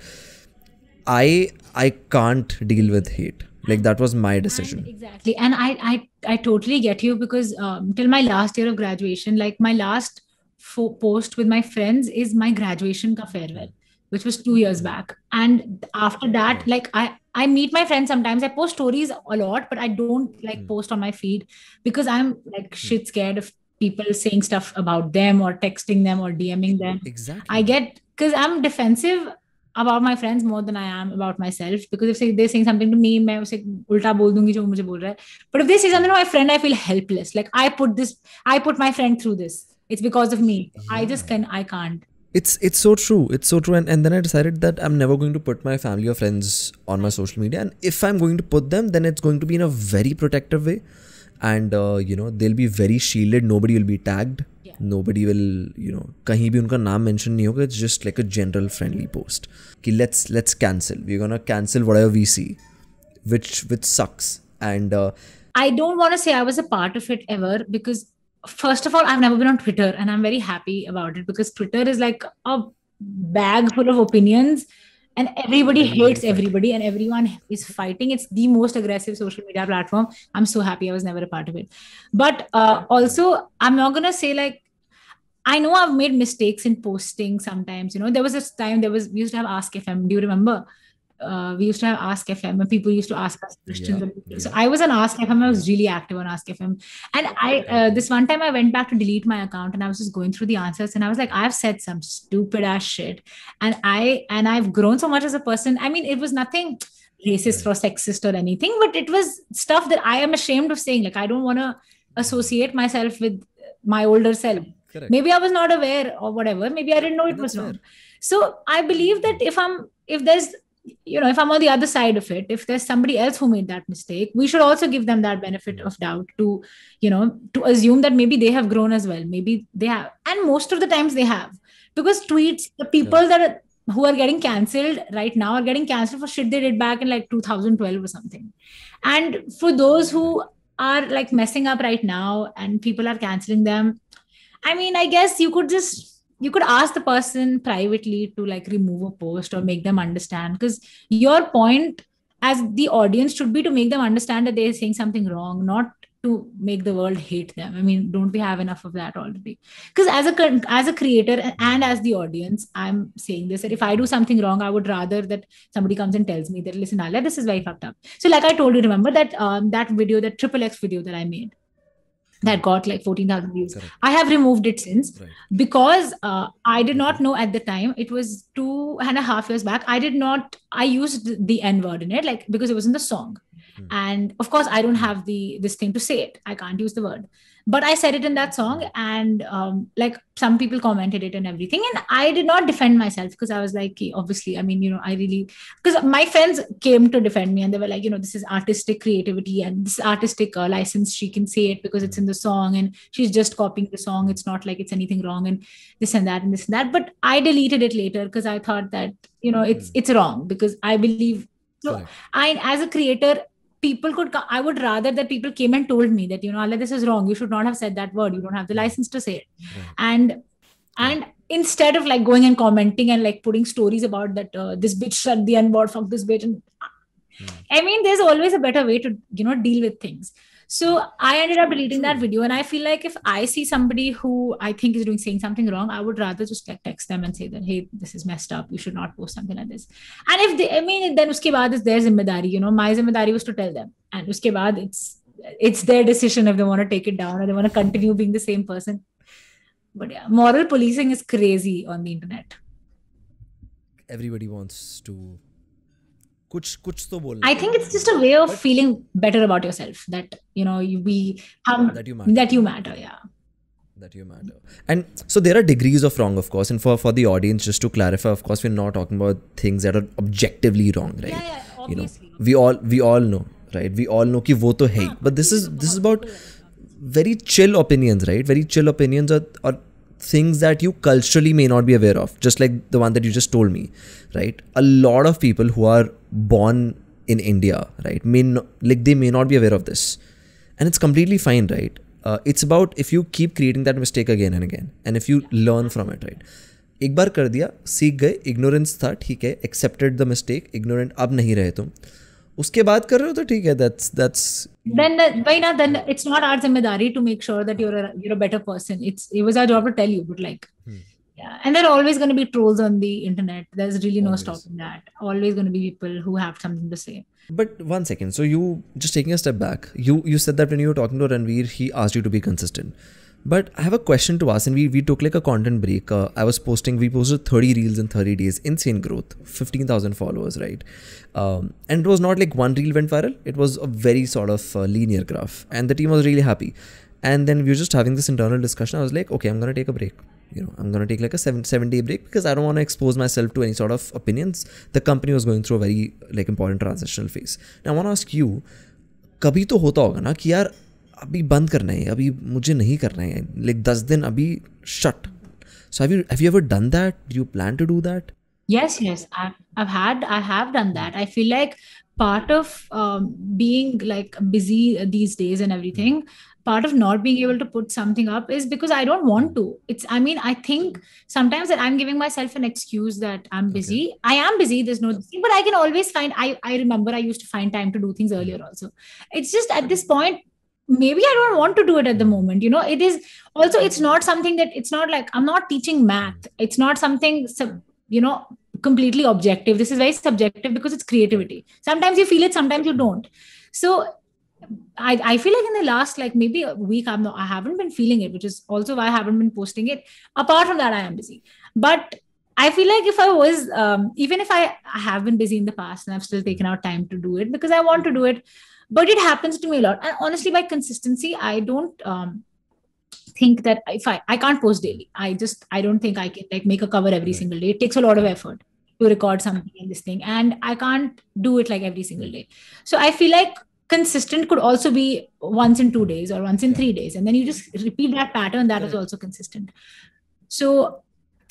I I can't deal with hate like that was my decision and exactly and I I I totally get you because um, till my last year of graduation like my last fo- post with my friends is my graduation ka farewell which was two years back and after that like i i meet my friends sometimes i post stories a lot but i don't like hmm. post on my feed because i'm like hmm. shit scared of people saying stuff about them or texting them or dming them exactly i get because i'm defensive about my friends more than I am about myself because if they're saying something to me, मैं उसे उल्टा बोल दूंगी जो मुझे बोल रहा है. But if they say something to my friend, I feel helpless. Like I put this, I put my friend through this it's because of me. Yeah. i just can i can't. It's it's so true. It's so true. And, and then i decided that i'm never going to put my family or friends on my social media. And if i'm going to put them then it's going to be in a very protective way. And uh, you know they'll be very shielded. Nobody will be tagged. Nobody will you know kahin bhi unka naam mention nahi hoga. It's just like a general friendly post. Ki let's let's cancel. We're going to cancel whatever we see which which sucks. And uh, i don't want to say i was a part of it ever because first of all, I've never been on Twitter and I'm very happy about it because Twitter is like a bag full of opinions and everybody hates everybody and everyone is fighting. It's the most aggressive social media platform. I'm so happy I was never a part of it. But uh, also, I'm not going to say like, I know I've made mistakes in posting sometimes. You know, there was this time there was we used to have Ask FM. Do you remember? Uh, we used to have Ask FM and people used to ask us questions. Yeah, So I was on Ask FM. I was really active on Ask FM. And I, uh, this one time I went back to delete my account and I was just going through the answers and I was like, I've said some stupid ass shit. And I, and I've grown so much as a person. I mean, it was nothing racist or sexist or anything, but it was stuff that I am ashamed of saying. Like, I don't want to associate myself with my older self. Correct. Maybe I was not aware or whatever. Maybe I didn't know it That's was fair. wrong. So I believe that if I'm, if there's you know if i'm on the other side of it if there's somebody else who made that mistake we should also give them that benefit of doubt to you know to assume that maybe they have grown as well. Maybe they have and most of the times they have. Because tweets the people that are, who are getting cancelled right now are getting cancelled for shit they did back in like 2012 or something. And for those who are like messing up right now and people are canceling them i mean i guess you could just you could ask the person privately to like remove a post or make them understand because your point as the audience should be to make them understand that they're saying something wrong not to make the world hate them. I mean don't we have enough of that already? Because as a as a creator and as the audience i'm saying this that if i do something wrong i would rather that somebody comes and tells me that listen Alia, this is very fucked up. So like i told you remember that um that video that triple x video that i made that got like 14,000 views. Correct. I have removed it since Right. because uh, I did not know at the time. It was two and a half years back. I did not. I used the N word in it, like because it was in the song, Hmm. and of course I don't have the this thing to say it. I can't use the word, but I said it in that song, and um, like some people commented it and everything, and I did not defend myself because I was like, "Okay, obviously, I mean, you know, I really because my friends came to defend me and they were like, you know, this is artistic creativity and this artistic uh, license. She can say it because it's in the song and she's just copying the song. It's not like it's anything wrong and this and that and this and that. But I deleted it later because I thought that you know it's it's wrong because I believe so. I as a creator. People could. co- I would rather that people came and told me that you know, Alia, this is wrong. You should not have said that word. You don't have the license to say it. Right. And and instead of like going and commenting and like putting stories about that uh, this bitch said the n word fuck this bitch and i mean there's always a better way to you know deal with things so i ended up deleting that video and i feel like if i see somebody who i think is doing saying something wrong i would rather just like text them and say that hey this is messed up. You should not post something like this. And if they i mean then uske baad is their zimmedari you know. My zimmedari was to tell them. And uske baad it's it's their decision if they want to take it down or they want to continue being the same person. But yeah, moral policing is crazy on the internet. everybody wants to कुछ कुछ तो बोलना I think it's just a way of feeling better about yourself that you know you be um, that you matter that you matter. Yeah. that you matter and so there are degrees of wrong of course and for for the audience just to clarify of course we're not talking about things that are objectively wrong right Yeah, yeah, you know obviously. we all we all know right we all know कि वो तो है ही but this is this is about very chill opinions right very chill opinions or, or things that you culturally may not be aware of just like the one that you just told me right a lot of people who are born in india right may not, like they may not be aware of this and it's completely fine right uh, it's about if you keep creating that mistake again and again and if you learn from it right एक बार कर दिया सीख गए ignorance था ठीक है accepted the mistake ignorant अब नहीं रहे तुम उसके बाद कर रहे हो तो ठीक है that's that's Then the, why not? Then it's not our zimmedari to make sure that you're a you're a better person. It's it was our job to tell you, but like. Yeah, and there are always going to be trolls on the internet. There's really always. no stopping that. Always going to be people who have something to say. But one second. So you just taking a step back. You you said that when you were talking to Ranveer, he asked you to be consistent. But I have a question to ask, and we we took like a content break. Uh, I was posting. We posted 30 reels in 30 days. Insane growth. 15,000 followers, right? Um, and it was not like one reel went viral. It was a very sort of uh, linear graph, and the team was really happy. And then we were just having this internal discussion. I was like, okay, I'm gonna take a break. You know, I'm gonna take like a seven seven day break because I don't want to expose myself to any sort of opinions. The company was going through a very like important transitional phase. Now I want to ask you, कभी तो होता होगा ना कि यार अभी बंद करना है अभी मुझे नहीं करना है लाइक दस दिन अभी shut so have you have you ever done that do you plan to do that Yes, yes, I've, I've had, I have done that. I feel like part of um, being like busy these days and everything, part of not being able to put something up is because I don't want to. It's, I mean, I think sometimes that I'm giving myself an excuse that I'm busy. okay. I am busy, there's no, but I can always find, I, I remember I used to find time to do things earlier also. It's just at this point, maybe I don't want to do it at the moment. You know, it is also, it's not something that, it's not like, I'm not teaching math. It's not something, you know, completely objective. This is very subjective because it's creativity. Sometimes you feel it, sometimes you don't. So I, I feel like in the last like maybe a week I'm not, I haven't been feeling it, which is also why I haven't been posting it. Apart from that, I am busy. But I feel like if I was um, even if I, I have been busy in the past and I've still taken out time to do it because I want to do it, but it happens to me a lot. And honestly, by consistency, I don't um, think that if I I can't post daily. I just I don't think I can like make a cover every single day. It takes a lot of effort to record something in this thing, and I can't do it like every single day. So I feel like consistent could also be once in two days or once in three days, and then you just repeat that pattern. That is also consistent. So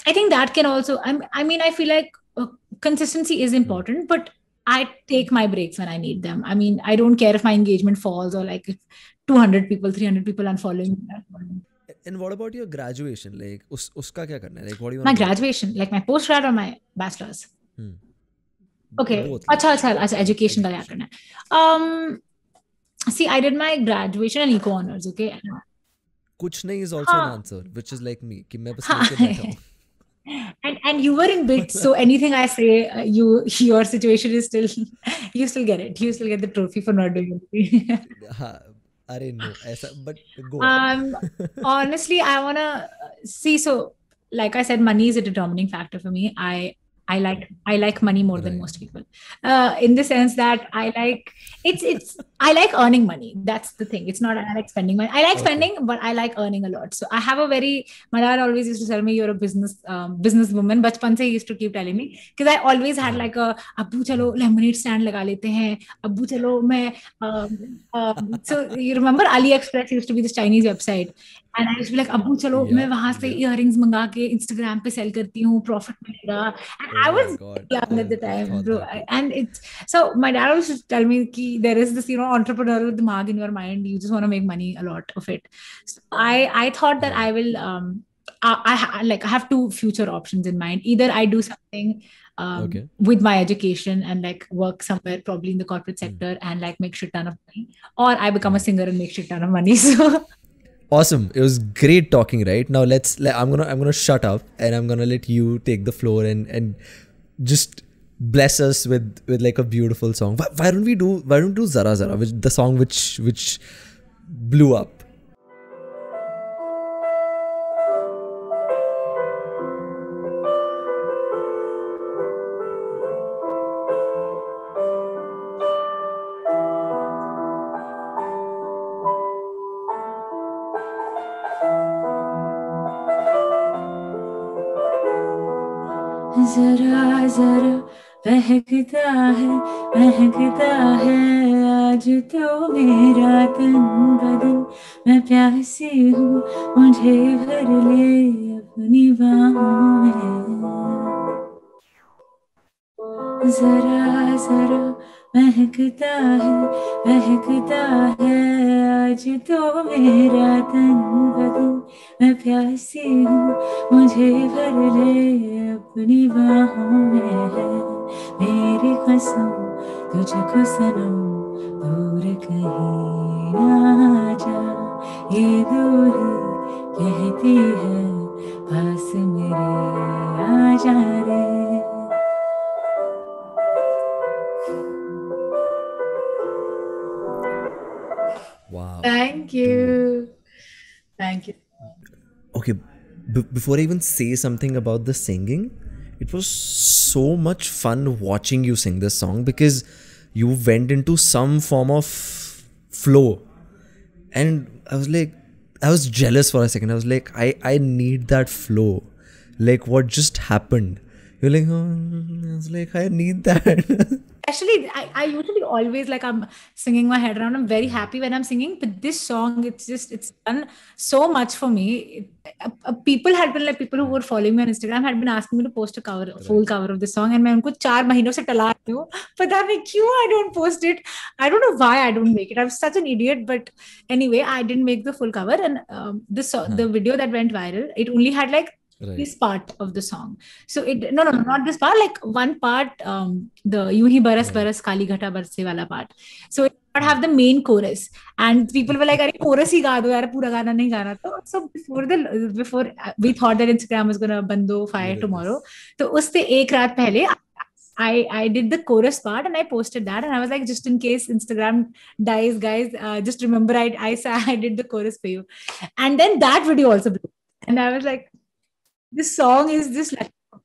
I think that can also. I'm, I mean, I feel like uh, consistency is important, but I take my breaks when I need them. I mean, I don't care if my engagement falls or like if 200 people, 300 people unfollowing me. And what about your graduation? Like, us, uska kya karna hai? Like, what do you My want graduation, like my post grad or my bachelor's. Hmm. Okay. Both. Acha, acha, acha, education का क्या करना है? Um, see, I did my graduation and eco honors. Okay. कुछ नहीं is also an हाँ. answer, which is like me. कि मैं बस हाँ. लेके बैठा हूँ. and and you were in bits [laughs] so anything i say uh, you your situation is still [laughs] you still get it you still get the trophy for not doing it [laughs] no, aisa, but go. um honestly i want to uh, see so like i said money is a determining factor for me i I like I like money more right. than most people, uh, in the sense that I like it's it's i like earning money that's the thing it's not i like spending money i like Okay. spending but i like earning a lot so i have a very my dad always used to tell me you're a business um, businesswoman bachpan se he used to keep telling me because i always had like a abbu chalo lemonade stand laga lete hain abbu chalo main um, um, so you remember aliexpress used to be this chinese website and I used to be like, Abbu, chalo, Yeah, मैं वहां से yeah. earrings मंगा के Instagram पे sell करती हूँ, profit मिलेगा. And Oh I my was God. young at the Yeah, I time, thought bro. that too. And it's so my dad always used to tell me कि there is this, you know, entrepreneurial dimag in your mind. You just want to make money a lot of it. So I I thought that I will um I, I like I have two future options in mind. Either I do something um, Okay. with my education and like work somewhere probably in the corporate Hmm. sector and like make shit ton of money, or I become a singer and make shit ton of money. [laughs] So. Awesome. It was great talking. Right now, let's. Let, I'm gonna. I'm gonna shut up and I'm gonna let you take the floor and and just bless us with with like a beautiful song. Why, why don't we do? Why don't we do Zara Zara, which the song which which blew up. महकता है, आज तो मेरा तन बदन मैं प्यासी हूँ, मुझे भर ले अपनी बाहों में। जरा जरा महकता है महकता है, आज तो मेरा तन बदन मैं प्यासी हूँ, मुझे भर ले अपनी बाहों में। है मेरी कसम तुझको सनम दूर कहीं ना जा ये दूरी कहती है पास मेरे आ जा रे Wow. Thank you. Thank you. okay b- before i even say something about the singing it was so much fun watching you sing this song because you went into some form of flow. And i was like i was jealous for a second. I was like i i need that flow. Like what just happened? You're like oh, i was like i need that [laughs] especially I, I usually always like i'm singing my head around. I'm very hmm. happy when i'm singing but this song it's just it's done so much for me. It, uh, uh, people had been like people who hmm. were following me on instagram had been asking me to post a cover full cover of this song and main unko 4 mahino se tala But I'm like, you, i don't post it. I don't know why i don't make it. I'm such an idiot. But anyway i didn't make the full cover and um, this hmm. the video that went viral it only had like right. this part of the song. So it no no not this part like one part um the yuhi baras baras kali ghata barse wala part. So it not have the main chorus. And people were like are chorus hi ga yaar pura gana nahi gana to so before the before uh, we thought that instagram was going to bando fire tomorrow tomorrow. Us usse ek raat pehle I, I did the chorus part and I posted that and I was like just in case Instagram dies guys uh, just remember I I, [laughs] I did the chorus for you. And then that video also blew and I was like this song is just lucky.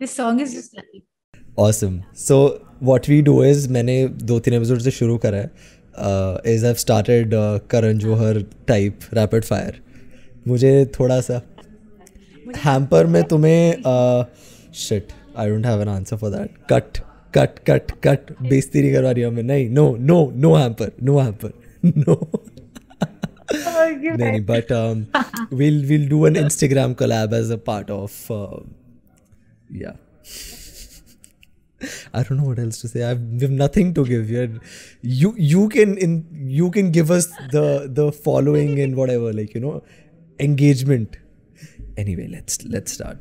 This song is just lucky. Awesome. So what we do is मैंने दो तीन episode से शुरू करा है is I've uh, Karan Johar type rapid fire मुझे थोड़ा सा हैम्पर में तुम्हें shit I don't have an answer for that cut cut cut cut बेइज्जती नहीं करवा रही हमें नहीं no no no hamper no hamper no Nani, but um, we'll we'll do an Instagram collab as a part of uh, yeah. I don't know what else to say. I've we have nothing to give you. You you can in you can give us the the following and whatever like you know engagement. Anyway, let's let's start.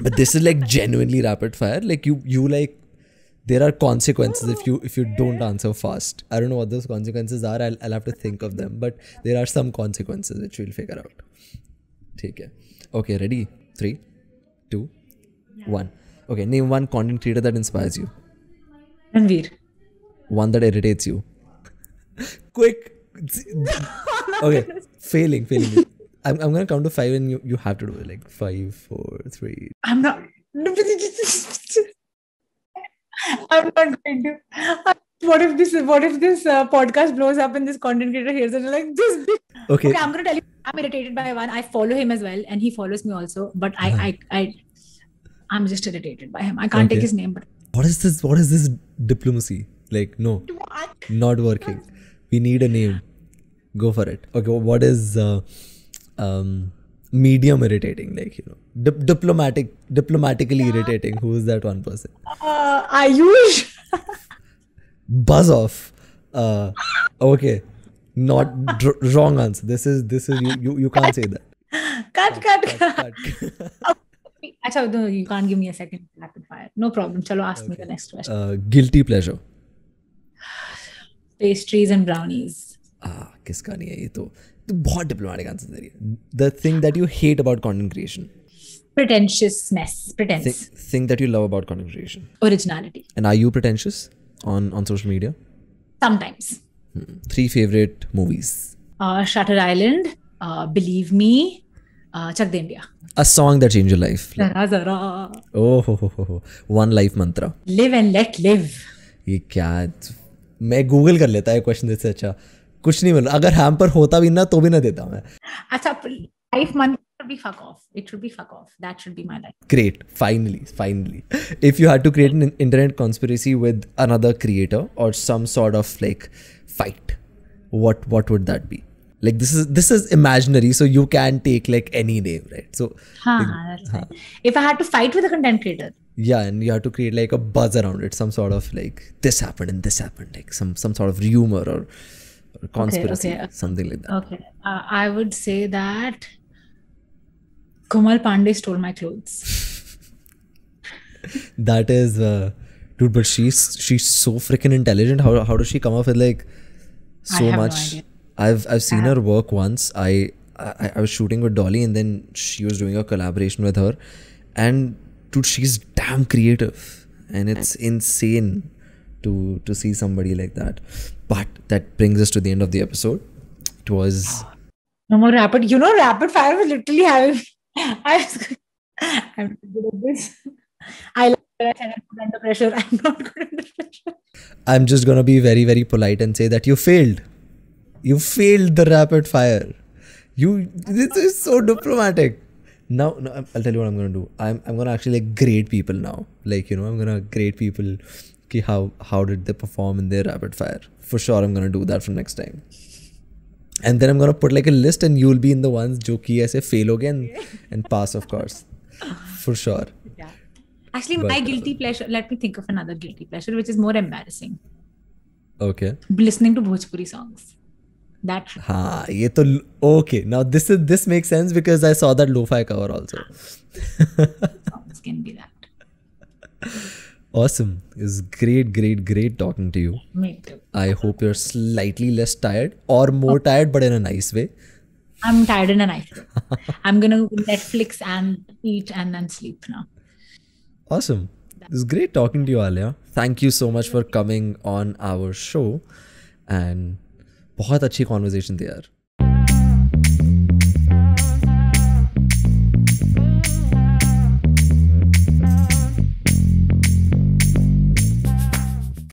But this is like genuinely rapid fire. Like you you like there are consequences if you if you don't answer fast. I don't know what those consequences are. I'll, I'll have to think of them. But there are some consequences which we'll figure out. Take care okay ready? Three, two, yeah. one. okay name one content creator that inspires you. Ranveer. One that irritates you. Quick. Okay failing failing. I'm, I'm gonna count to five and you, you have to do it. Like five four three. I'm not. I'm not going to. What if this? What if this uh, podcast blows up and this content creator hears it and like this? Okay. Okay, I'm gonna tell you. I'm irritated by one. I follow him as well, and he follows me also. But I, I, I, I'm just irritated by him. I can't take his name, but What is this? What is this diplomacy? Like, no, what? not working. We need a name. Go for it. Okay, what is uh, um, medium irritating? Like, you know, dip- diplomatic, diplomatically irritating. Who is that one person? Uh, Ayush. Buzz off. Uh, okay, not dr- wrong answer. This is this is you you, you can't say that. cut, cut, cut. Cut. Achha, no, you can't give me a second rapid fire. No problem. Chalo, ask me the next question. Uh, guilty pleasure. Pastries and brownies. Ah, किसका नहीं है ये तो तो बहुत diplomatic answer दे रही है the thing that you hate about content creation Pretentiousness. Pretense. Thing that you love about content creation Originality. And are you pretentious on on social media Sometimes. Hmm. three favorite movies Uh, Shutter Island. Uh, Believe Me. Uh, Chak De India. a song that changed your life Zara, zara. oh ho, ho, ho, ho. one life mantra Live and let live. ये क्या मैं Google कर लेता है question इससे अच्छा कुछ नहीं मिल अगर हैम्पर होता भी ना तो भी ना देता मैं Acha, life month should be fuck off. It should be fuck off. That should be my life. great finally finally if you had to create an internet conspiracy with another creator or some sort of like fight what what would that be like this is this is imaginary so you can take like any name right so Huh, that's right. If I had to fight with a content creator, yeah and you have to create like a buzz around it some sort of like this happened and this happened like some some sort of rumor or, or conspiracy okay. something like that. Okay, uh, I would say that Komal Pandey stole my clothes. [laughs] that is uh, dude but she's she's so freaking intelligent. How, how does she come up with like I so no much? idea. i've i've seen her work once. I, I i was shooting with dolly and then she was doing a collaboration with her. And dude she's damn creative. And it's insane to to see somebody like that but that brings us to the end of the episode it was No more rapid. You know, rapid fire was literally having. [laughs] I was. I'm not good at this. I like when I said I'm good under pressure. I'm not good under pressure. i'm just gonna be very very polite and say that you failed you failed the rapid fire you this is so diplomatic now no, i'll tell you what i'm gonna do i'm, I'm gonna actually like grade people now like you know i'm gonna grade people Ki how how did they perform in their rapid fire? For sure, I'm gonna do that from next time. And then I'm gonna put like a list, and you'll be in the ones जो कि ऐसे fail हो गए and, [laughs] and pass, of course, for sure. Yeah. Actually, my But, uh, guilty pleasure. Let me think of another guilty pleasure, which is more embarrassing. Okay. Listening to Bhojpuri songs. That हाँ ये तो okay. Now this is this makes sense because I saw that lo-fi cover also. songs can be that. [laughs] Awesome. It's great, great, great talking to you. Me too. I hope you're slightly less tired or more tired, but in a nice way. I'm tired in a nice way. [laughs] I'm gonna Netflix and eat and then sleep now. Awesome. It's great talking to you, Alia. Thank you so much for coming on our show. And बहुत अच्छी conversation थी यार